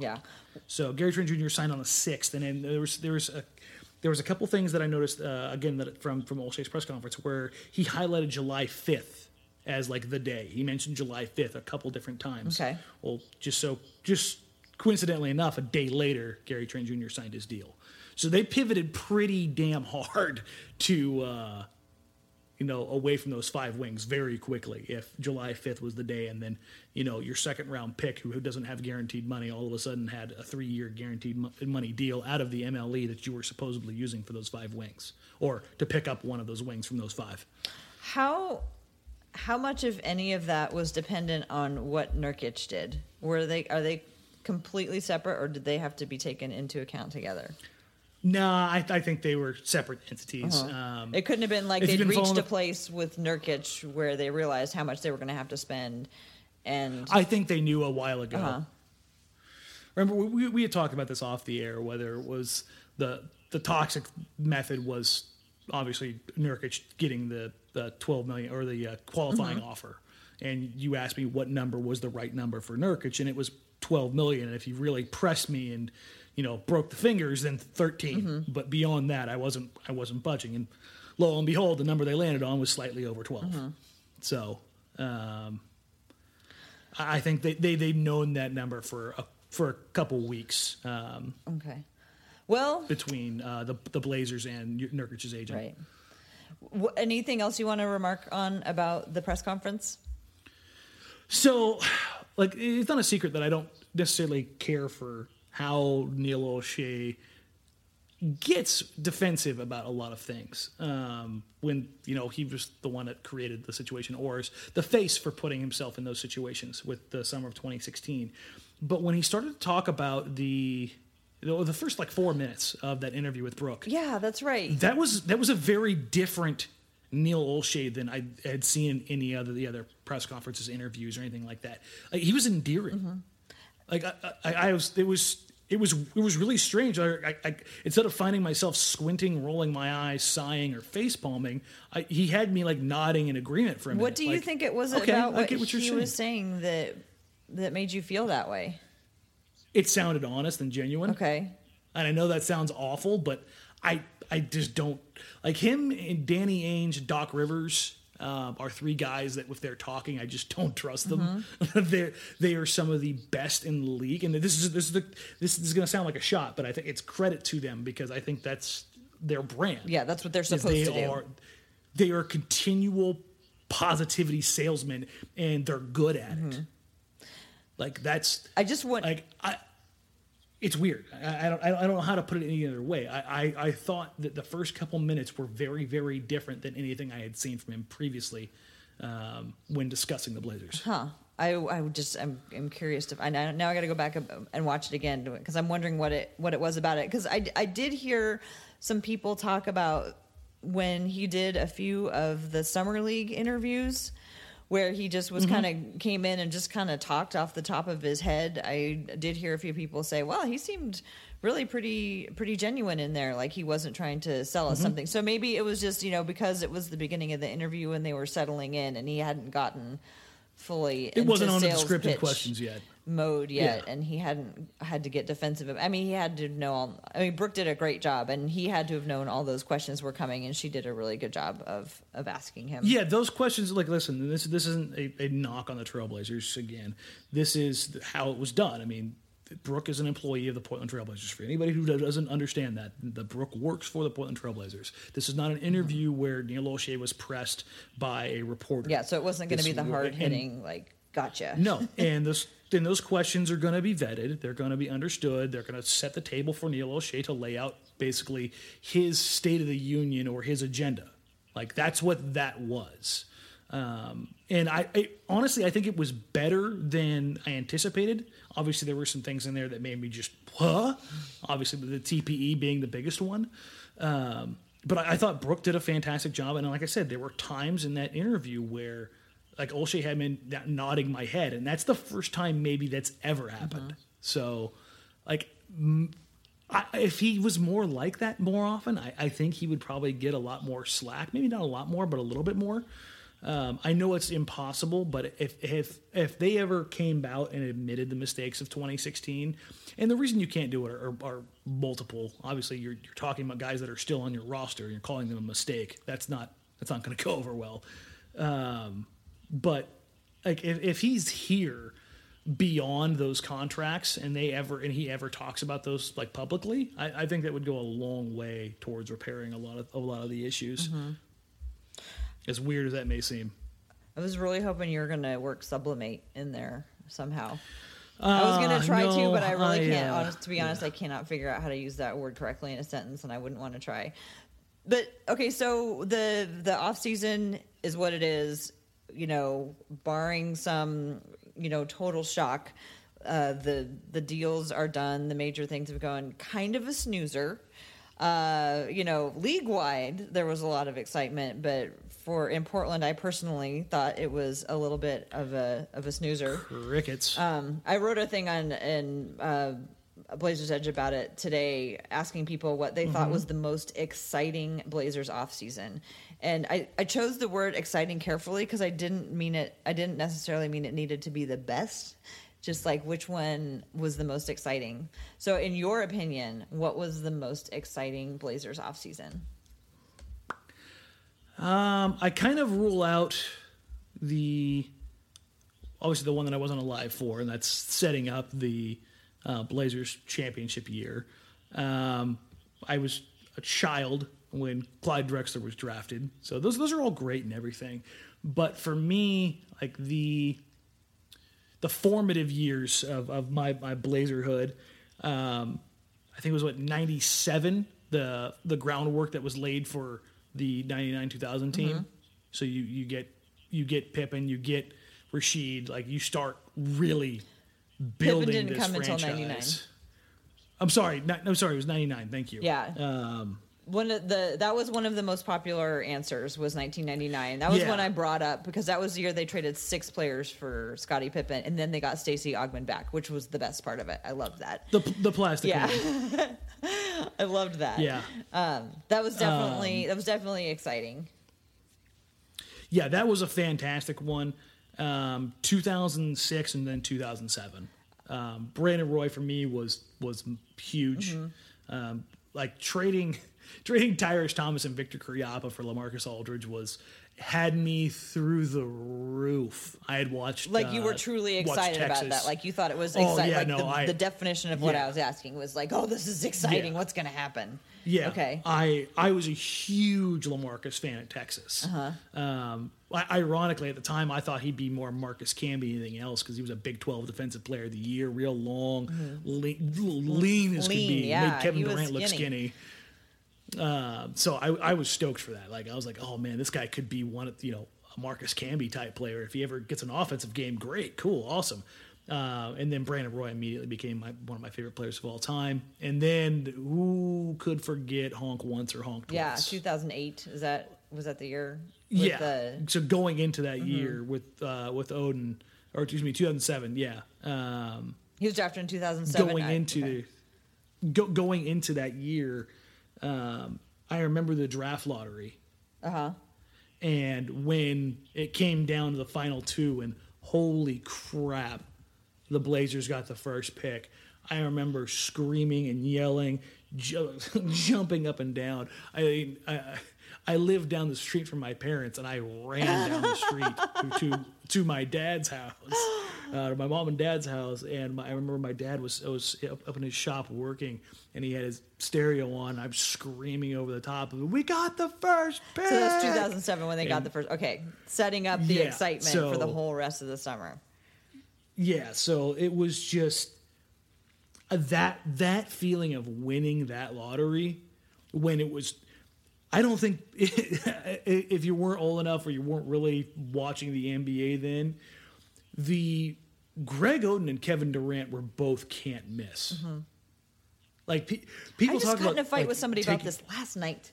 Yeah. So Gary Trent Jr. signed on the sixth, and then there was there was a there was a couple things that I noticed uh, again that from from Olshey's press conference where he highlighted July fifth as like the day. He mentioned July fifth a couple different times. Okay. Well, just so just coincidentally enough, a day later, Gary Trent Jr. signed his deal. So they pivoted pretty damn hard to. Uh, you know, away from those five wings very quickly. If July 5th was the day, and then, you know, your second round pick, who, doesn't have guaranteed money, all of a sudden had a three year guaranteed money deal out of the MLE that you were supposedly using for those five wings, or to pick up one of those wings from those five. How how much of any of that was dependent on what Nurkic did? Were they are they completely separate, or did they have to be taken into account together? Nah, I, I think they were separate entities. Um, It couldn't have been like they'd been reached a place with Nurkic where they realized how much they were going to have to spend, and I think they knew a while ago. Uh-huh. Remember, we, we had talked about this off the air, whether it was the the toxic method was obviously Nurkic getting the, the 12 million or the uh, qualifying Mm-hmm. offer. And you asked me what number was the right number for Nurkic, and it was 12 million. And if you really pressed me and, you know, broke the fingers, then 13. Mm-hmm. But beyond that, I wasn't, I wasn't budging. And lo and behold, the number they landed on was slightly over 12. Mm-hmm. So, um, I think they, they, they've known that number for a, for a couple weeks um, okay, well, between uh, the, the Blazers and Nurkic's agent. right. Wh- anything else you want to remark on about the press conference? So, like, it's not a secret that I don't necessarily care for how Neil Olshey gets defensive about a lot of things. Um, when you know he was the one that created the situation, or is the face for putting himself in those situations with the summer of 2016. But when he started to talk about the the first like four minutes of that interview with Brooke, Yeah, that's right. that was that was a very different Neil Olshey than I had seen in any other the other press conferences, interviews, or anything like that. Like, he was endearing. Like I, I, I was, it was, it was, it was really strange. I, I, I, instead of finding myself squinting, rolling my eyes, sighing, or face palming, he had me like nodding in agreement for a minute. What do you Like, think it was okay, about what, what he saying. was saying that that made you feel that way? It sounded honest and genuine. Okay. and I know that sounds awful, but I I just don't like him and Danny Ainge, Doc Rivers um, are three guys that if they're talking, I just don't trust them. they they are some of the best in the league, and this is this is the this is going to sound like a shot, but I think it's credit to them because I think that's their brand. Yeah, that's what they're supposed they to do. are they are continual positivity salesmen, and they're good at Mm-hmm. it. Like that's I just want like I, it's weird. I, I don't I don't know how to put it any other way. I, I I thought that the first couple minutes were very very different than anything I had seen from him previously um, when discussing the Blazers. Huh. I I just I'm I'm curious to I now I got to go back and watch it again because I'm wondering what it what it was about it because I I did hear some people talk about when he did a few of the summer league interviews where he just was mm-hmm. kind of came in and just kind of talked off the top of his head. I did hear a few people say, "Well, he seemed really pretty pretty genuine in there, like he wasn't trying to sell us mm-hmm. something." So maybe it was just, you know, because it was the beginning of the interview and they were settling in and he hadn't gotten fully It wasn't on the scripted pitch questions yet. Mode yet Yeah. and he hadn't had to get defensive i mean he had to know all, i mean brooke did a great job and he had to have known all those questions were coming and she did a really good job of of asking him Yeah, those questions. Like, listen, this this isn't a, a knock on the Trailblazers. Again, this is how it was done. I mean, Brooke is an employee of the Portland Trailblazers. For anybody who doesn't understand that, the Brooke works for the Portland Trailblazers. This is not an interview mm-hmm. where Neil Olshey was pressed by a reporter. yeah so it wasn't going to be the hard hitting like gotcha No, and those then those questions are going to be vetted. They're going to be understood. They're going to set the table for Neil Olshey to lay out basically his State of the Union or his agenda. Like that's what that was. Um, and I, I honestly, I think it was better than I anticipated. Obviously, there were some things in there that made me just huh. Obviously, the TPE being the biggest one. Um, but I, I thought Brooke did a fantastic job, and like I said, there were times in that interview where like Olshey had nodding my head, and that's the first time maybe that's ever happened. So, like, m- I, if he was more like that more often, I, I think he would probably get a lot more slack. Maybe not a lot more, but a little bit more. Um, I know it's impossible, but if if if they ever came out and admitted the mistakes of 2016, and the reason you can't do it are, are multiple. Obviously, you're you're talking about guys that are still on your roster. and You're calling them a mistake. That's not that's not going to go over well. Um, but like if, if he's here beyond those contracts and they ever and he ever talks about those like publicly, I, I think that would go a long way towards repairing a lot of a lot of the issues. As weird as that may seem. i was really hoping you were going to work sublimate in there somehow I was gonna Uh, try to, but I really I, can't. uh, honest, to be honest, I cannot figure out how to use that word correctly in a sentence, and I wouldn't want to try. But okay, so the the off season is what it is. You know, barring some you know total shock, uh, the the deals are done. The major things have gone kind of a snoozer. Uh, you know, league wide, there was a lot of excitement, but for in Portland, I personally thought it was a little bit of a of a snoozer. Crickets. Um, I wrote a thing on in uh, Blazers Edge about it today, asking people what they thought was the most exciting Blazers off season, and I, I chose the word exciting carefully because I didn't mean it. I didn't necessarily mean it needed to be the best. Just like which one was the most exciting. So, in your opinion, what was the most exciting Blazers off season? Um, I kind of rule out the obviously the one that I wasn't alive for, and that's setting up the uh, Blazers championship year. Um, I was a child when Clyde Drexler was drafted, so those those are all great and everything. But for me, like the the formative years of, of my my Blazerhood, um, I think it was what ninety seven the the groundwork that was laid for the ninety nine two thousand team. So you you get you get Pippen, you get Rasheed, like you start really building didn't this come until franchise. 99. I'm sorry, not, no, sorry, it was ninety nine. Thank you. Yeah. Um, one of the that was one of the most popular answers was 1999. That was Yeah. when I brought up because that was the year they traded six players for Scottie Pippen, and then they got Stacey Augmon back, which was the best part of it. I loved that. The the plastic. Yeah. I loved that. Yeah. um, that was definitely that was definitely exciting. Yeah, that was a fantastic one. Um, 2006 and then 2007. Um, Brandon Roy for me was was huge. Um, like trading trading Tyrus Thomas and Viktor Khryapa for Lamarcus Aldridge was had me through the roof. I had watched Like you were uh, truly excited about that. Like you thought it was Oh, exciting. yeah, like no, the, I- the definition of what yeah. I was asking was like, oh, this is exciting. Yeah. What's going to happen? Yeah. Okay. I I was a huge Lamarcus fan at Texas. Uh-huh. Um, ironically, at the time, I thought he'd be more Marcus Camby than anything else because he was a Big Twelve Defensive Player of the Year, real long, lean, lean as Mm-hmm. Lean, could be, yeah, made Kevin Durant look skinny. skinny. Um, so I, I was stoked for that. Like I was like, oh man, this guy could be one of you know a Marcus Camby type player. If he ever gets an offensive game, great, cool, awesome. Uh, and then Brandon Roy immediately became my, one of my favorite players of all time. And then who could forget Honk once or Honk twice? Yeah, 2008 is that was that the year? With yeah. the- Mm-hmm. so going into that year with uh, with Oden, or excuse me, 2007. Yeah. Um, he was drafted in 2007. going I- into okay. go, going into that year, um, I remember the draft lottery. Uh-huh. And when it came down to the final two, and holy crap, the Blazers got the first pick. I remember screaming and yelling, ju- jumping up and down. I, I I lived down the street from my parents, and I ran down the street to, to to my dad's house, uh, to my mom and dad's house. And my, I remember my dad was was up, up in his shop working, and he had his stereo on. I'm screaming over the top of it. We got the first pick. So that's 2007 when they got the first. Okay, setting up the Yeah, excitement for the whole rest of the summer. Yeah, so it was just uh, that that feeling of winning that lottery when it was I don't think if you weren't old enough or you weren't really watching the NBA then the Greg Oden and Kevin Durant were both can't miss. Like pe- people Mm-hmm. I just talk got about in a fight like, with somebody about this last night.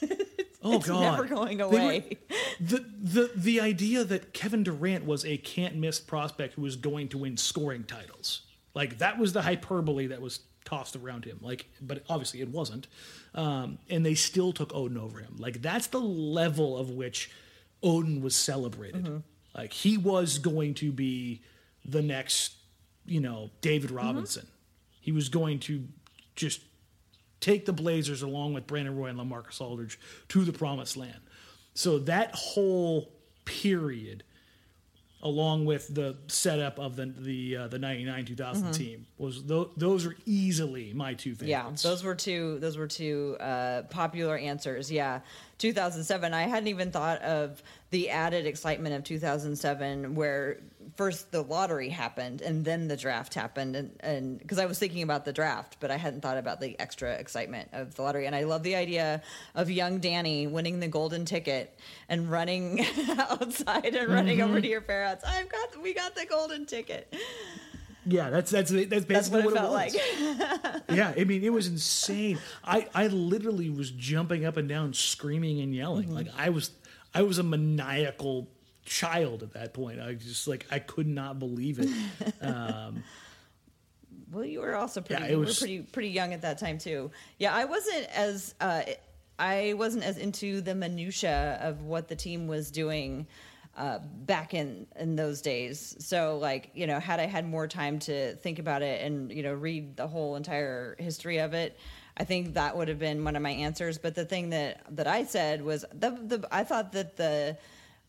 Oh it's God, never going They were- the the the idea that Kevin Durant was a can't miss prospect who was going to win scoring titles, like that was the hyperbole that was tossed around him. Like, but obviously it wasn't, um, and they still took Oden over him. Like that's the level of which Oden was celebrated. Mm-hmm. Like he was going to be the next, you know, David Mm-hmm. Robinson. He was going to just take the Blazers along with Brandon Roy and LaMarcus Aldridge to the promised land. So that whole period, along with the setup of the the uh, the ninety nine two team, was tho- those are easily my two favorites. Mm-hmm. Yeah, those were two. Those were two uh, popular answers. Yeah, 2007. I hadn't even thought of the added excitement of 2007, where first the lottery happened and then the draft happened, and and because I was thinking about the draft, but I hadn't thought about the extra excitement of the lottery. And I love the idea of young Danny winning the golden ticket and running outside and running Mm-hmm. over to your parents. I've got, we got the golden ticket. yeah, that's that's that's basically That's what it what, felt was. like. yeah, I mean, it was insane. I, I literally was jumping up and down, screaming and yelling. Mm-hmm. Like I was, I was a maniacal child at that point. I just like I could not believe it. Um, Well, you were also pretty. Yeah, you were pretty pretty young at that time too. Yeah, I wasn't as uh, I wasn't as into the minutia of what the team was doing uh, back in in those days. So, like you know, had I had more time to think about it and you know read the whole entire history of it. I think that would have been one of my answers. But the thing that, that I said was the, the I thought that the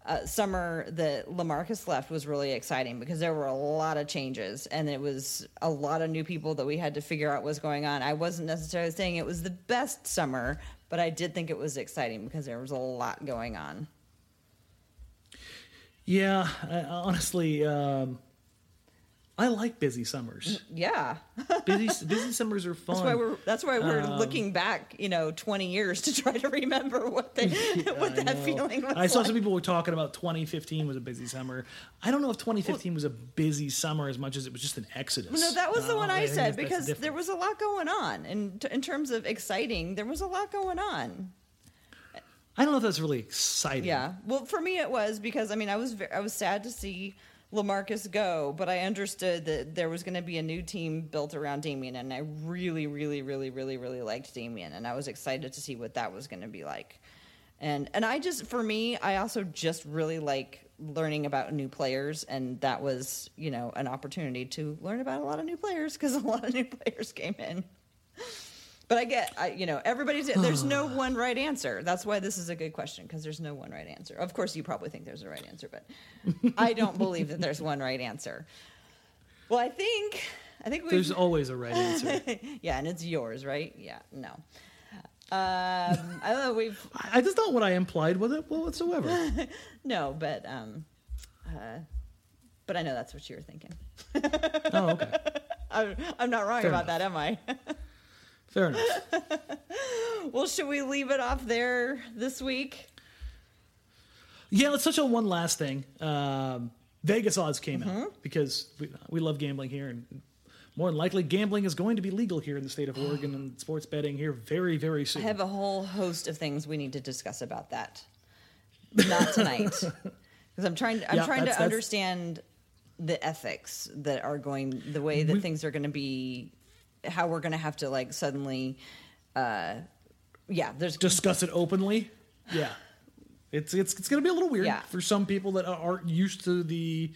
uh, summer that Lamarcus left was really exciting because there were a lot of changes and it was a lot of new people that we had to figure out what's going on. I wasn't necessarily saying it was the best summer, but I did think it was exciting because there was a lot going on. Yeah, I, honestly, um, I like busy summers. Yeah, busy busy summers are fun. that's why we're that's why we're Um, looking back, you know, twenty years to try to remember what they what I that know. feeling was. I saw like. some people were talking about 2015 was a busy summer. I don't know if 2015 was a busy summer as much as it was just an exodus. No, that was the Uh, one I think said because there was a lot going on, and in terms of exciting, there was a lot going on. I don't know if that's really exciting. Yeah. Well, for me, it was because I mean, I was ve- I was sad to see Lamarcus go, but I understood that there was going to be a new team built around Damien, and I really, really, really, really, really liked Damien, and I was excited to see what that was going to be like. And and I just for me, I also just really like learning about new players, and that was you know an opportunity to learn about a lot of new players because a lot of new players came in. But I get, I, you know, everybody's there's no one right answer. That's why this is a good question because there's no one right answer. Of course, you probably think there's a right answer, but I don't believe that there's one right answer. Well, I think, I think we, There's always a right answer. yeah, and it's yours, right? Yeah, no. Um, I don't know. We've I, that's not what I implied with it whatsoever. no, but um, uh, but I know that's what you were thinking. oh, okay. I'm, I'm not wrong Fair about enough. that, am I? Fair enough. well, should we leave it off there this week? Yeah, let's touch on one last thing. Um, Vegas odds came Mm-hmm. out because we, we love gambling here, and more than likely, gambling is going to be legal here in the state of Oregon and sports betting here very, very soon. I have a whole host of things we need to discuss about that. Not tonight, because I'm trying. I'm Yeah, trying to that's- understand the ethics that are going, the way that We- things are going to be, how we're going to have to like suddenly, uh, yeah. There's Discuss it openly. Yeah, it's it's it's going to be a little weird Yeah. for some people that aren't used to the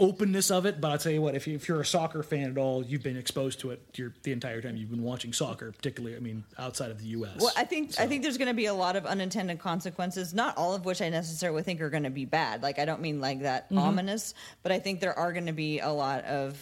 openness of it. But I'll tell you what, if, you, if you're a soccer fan at all, you've been exposed to it your, the entire time you've been watching soccer, particularly, I mean, outside of the U.S. Well, I think I think there's going to be a lot of unintended consequences. Not all of which I necessarily think are going to be bad. Like I don't mean like that Mm-hmm. ominous, but I think there are going to be a lot of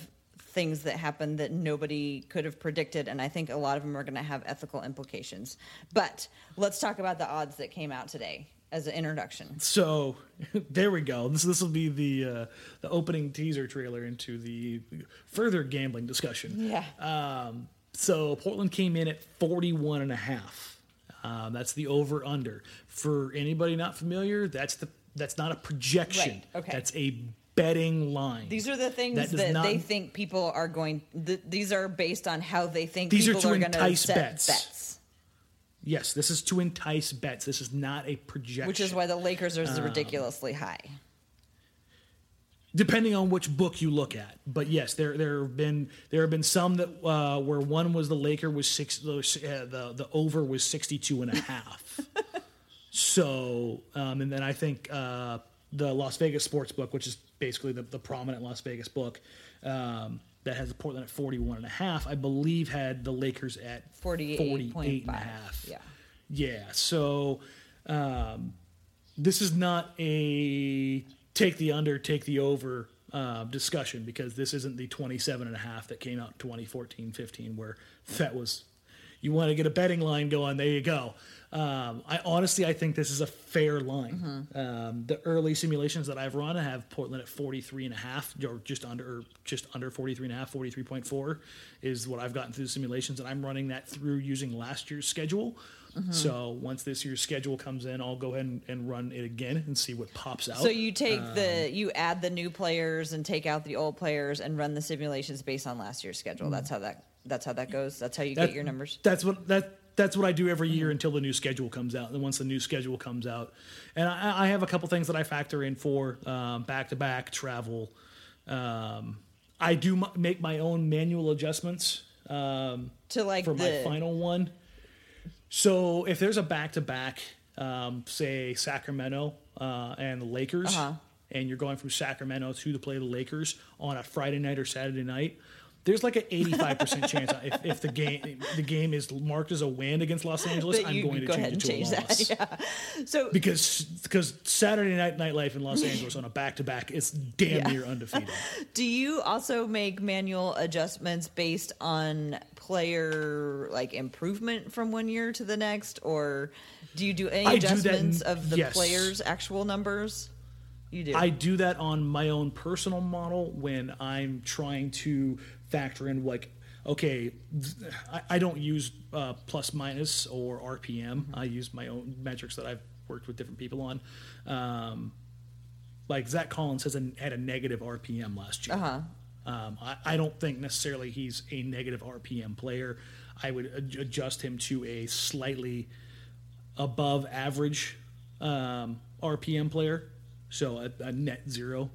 things that happen that nobody could have predicted, and I think a lot of them are going to have ethical implications. But let's talk about the odds that came out today as an introduction. So there we go. This this will be the uh, the opening teaser trailer into the further gambling discussion. Yeah. Um, so Portland came in at 41 and a half. Um, that's the over under. For anybody not familiar, that's the that's not a projection. Right, okay. That's a betting line. These are the things That that, not- they think people are going. Th- these are based on how they think These are people to are, going to entice set bets. bets. yes, this is to entice bets. This is not a projection. Which is why the Lakers are Um, ridiculously high. depending on which book you look at. But yes, there there have been there have been some that uh, where one was the Laker was six the uh, the, the over was 62 and a half. so um, and then I think uh, the Las Vegas sports book, which is basically the, the prominent Las Vegas book. Um, that has Portland at 41 and a half, I believe had the Lakers at 48.5. 48 and a half. Yeah. Yeah. So um, this is not a take the under, take the over uh, discussion because this isn't the 27 and a half that came out in 2014 15 where that was you want to get a betting line going there you go um, i honestly i think this is a fair line um, the early simulations that i've run I have portland at 43 and a half or just under or just under 43 and a half 43.4 is what i've gotten through the simulations and i'm running that through using last year's schedule so once this year's schedule comes in i'll go ahead and, and run it again and see what pops out So you take the Um, you add the new players and take out the old players and run the simulations based on last year's schedule. That's how that that's how that goes. That's how you. That- get your numbers. That's what that that's what I do every year until the new schedule comes out. And once the new schedule comes out, and I, I have a couple things that I factor in for back to back travel. Um, I do m- make my own manual adjustments um, To like for my final one. So if there's a back to back, say Sacramento uh, and the Lakers, Uh-huh. and you're going from Sacramento to the play the Lakers on a Friday night or Saturday night, there's like an 85% chance if, if the game the game is marked as a win against Los Angeles, that I'm going to go change ahead it to change a that. loss. Yeah. So Because because Saturday night nightlife in Los Angeles on a back to back is damn Yeah. near undefeated. do you also make manual adjustments based on player like improvement from one year to the next or do you do any I do that adjustments of the yes. players' actual numbers? You do. I do that on my own personal model when I'm trying to factor in like, okay, I, I don't use uh, plus minus or RPM. I use my own metrics that I've worked with different people on. Um, like Zach Collins has a, had a negative RPM last year. Uh-huh. Um, I, I don't think necessarily he's a negative RPM player. I would ad- adjust him to a slightly above average um, RPM player, so a, a net 0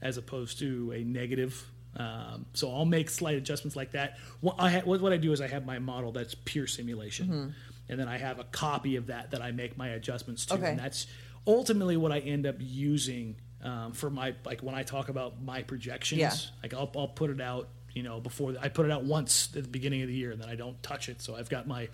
as opposed to a negative. Um, so I'll make slight adjustments like that. What I ha- what, I do is I have my model that's pure simulation, and then I have a copy of that that I make my adjustments to, Okay. and that's ultimately what I end up using um, for my like when I talk about my projections. Yeah. Like I'll, I'll put it out, you know, before I put it out once at the beginning of the year, and then I don't touch it. So I've got my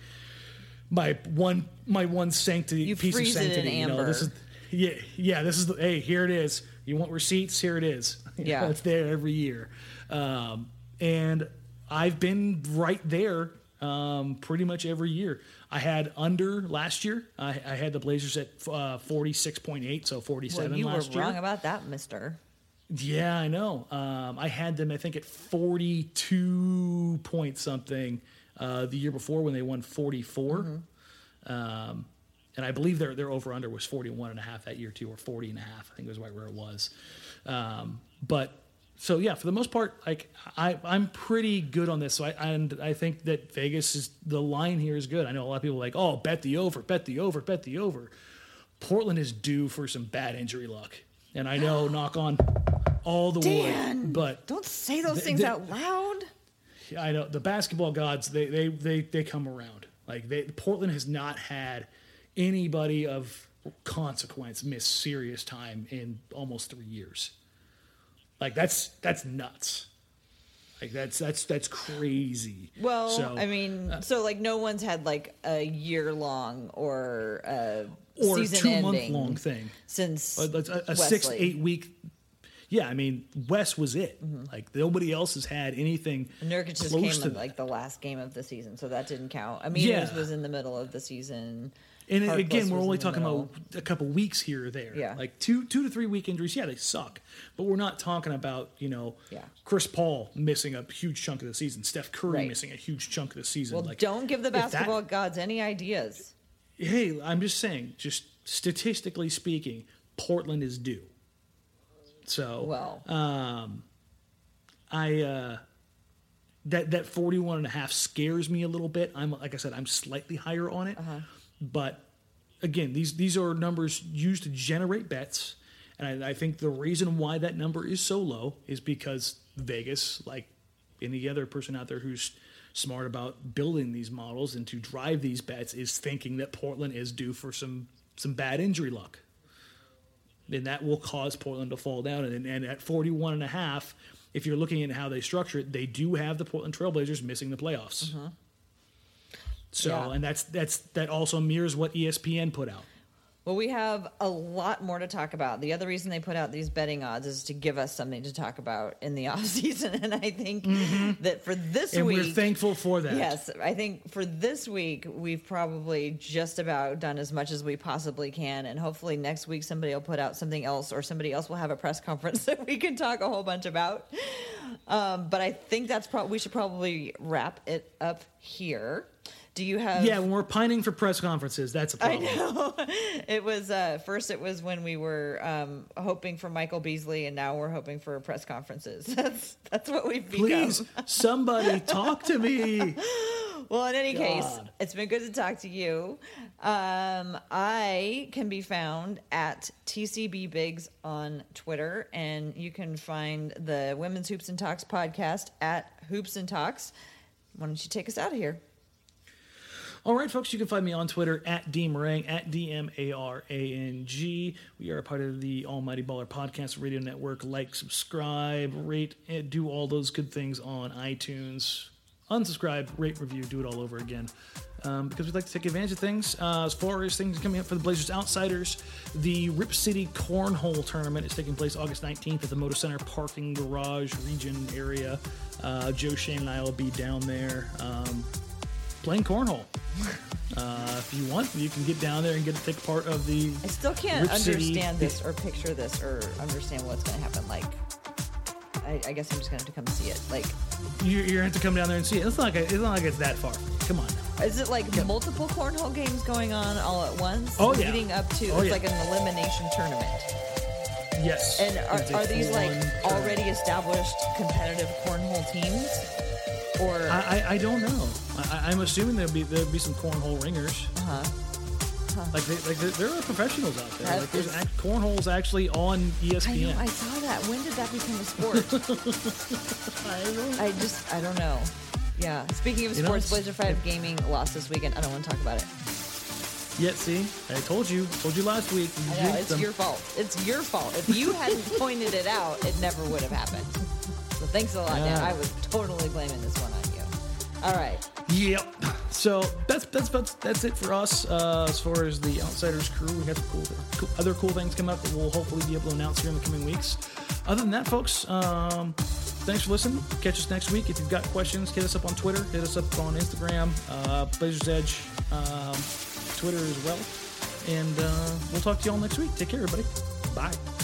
my one my one sanctity You piece of freeze it in sanctity. You know, this is. Yeah yeah. This is the, hey here it is. You want receipts? Here it is. You Yeah. know, it's there every year, um, and I've been right there um, pretty much every year. I had under last year. I, I had the Blazers at uh, forty six point eight, so forty seven. well, you were year. wrong about that, Mister. Yeah, I know. Um, I had them, I think, at 42 point something uh, the year before when they won 44. Um, and I believe their, their over under was 41 and a half that year, too, or 40 and a half. I think it was right where it was. Um, but so, yeah, for the most part, like I, I'm pretty good on this. So I, and I think that Vegas is the line here is good. I know a lot of people are like, oh, bet the over, bet the over, bet the over. Portland is due for some bad injury luck. And I know, knock on all the Dan, wood, but don't say those Th- things th- out loud. I know the basketball gods, they, they, they, they come around. Like they, Portland has not had anybody of consequence miss serious time in almost three years. Like that's, that's nuts. Like that's, that's, that's crazy. Well, So- uh, I mean, so like no one's had like a year long or a or season two month long thing. since a, a, a six eight week yeah i mean wes was it like nobody else has had anything Nurkic just came to in like the last game of the season, so that didn't count. Aminu's Yeah. was in the middle of the season. And Harkless again we're only talking about a couple weeks here or there Yeah. like two two to three week injuries yeah they suck but we're not talking about you know Yeah. chris paul missing a huge chunk of the season steph curry Right. missing a huge chunk of the season Well, like don't give the if that- basketball gods any ideas. hey i'm just saying just statistically speaking portland is due so Well, I uh that that 41 and a half scares me a little bit. I'm like I said I'm slightly higher on it. But again, these these are numbers used to generate bets and I, I think the reason why that number is so low is because Vegas like any other person out there who's smart about building these models and to drive these bets is thinking that Portland is due for some some bad injury luck And that will cause Portland to fall down. And, and at 41 and a half, if you're looking at how they structure it, they do have the Portland Trailblazers missing the playoffs. Mm-hmm. So, Yeah. and that's that's that also mirrors what ESPN put out. well, we have a lot more to talk about. The other reason they put out these betting odds is to give us something to talk about in the off season, and I think that for this Mm-hmm. And week, we're thankful for that. Yes, I think for this week we've probably just about done as much as we possibly can, and hopefully next week somebody will put out something else, or somebody else will have a press conference that we can talk a whole bunch about. Um, but I think that's probably we should probably wrap it up here. Do you have? Yeah, when we're pining for press conferences, that's a problem. I know. It was uh, first. It was when we were um, hoping for Michael Beasley, and now we're hoping for press conferences. That's that's what we've become. Please, somebody talk to me. Well, in any case, it's been good to talk to you. Um, I can be found at TCB Bigs on Twitter, and you can find the Women's Hoops and Talks podcast at Hoops and Talks. Why don't you take us out of here? All right, folks, you can find me on Twitter at DMarang, at D M A R A N G. We are a part of the Almighty Baller Podcast Radio Network. Like, subscribe, rate, and do all those good things on iTunes. Unsubscribe, rate, review, do it all over again. Um, because we'd like to take advantage of things. Uh, as far as things coming up for the Blazers Outsiders, the Rip City Cornhole Tournament is taking place August 19th at the Moda Center Parking Garage Region area. Uh, Joe Shane and I will be down there. Um, playing cornhole. Uh, if you want, you can get down there and get to take part of the. I still can't understand this or picture this or understand what's going to happen. Like, I, I guess I'm just going to have to come see it. Like, You're, you're gonna have to come down there and see it. It's not like it's not like it's that far. Come on. Is it like multiple cornhole games going on all at once? Oh, yeah. Leading up to, Oh, it's yeah. like an elimination tournament. Yes. And are, are these like full-on already established competitive cornhole teams? Or, I, I, I don't know. I, I'm assuming there'll be there'll be some cornhole ringers. uh-huh. Like they, like there, there are professionals out there. That like there's is- act, cornhole's actually on E I ESPN. know, I saw that. When did that become a sport? I just, I don't know. Yeah. Speaking of You sports, it's- Blazer 5 Gaming lost this weekend. I don't want to talk about it. Yet, see, I told you, told you last week. You know, it's them. your fault. It's your fault. If you hadn't pointed it out, it never would have happened. So thanks a lot, Dan. I was totally blaming this one on you. All right. Yep. So that's that's that's, that's it for us uh, as far as the Outsiders crew. We got some cool, cool other cool things coming up that we'll hopefully be able to announce here in the coming weeks. Other than that, folks, um, thanks for listening. Catch us next week. If you've got questions, hit us up on Twitter. Hit us up on Instagram, uh, Blazers Edge, um, Twitter as well. And uh, we'll talk to you all next week. Take care, everybody. Bye.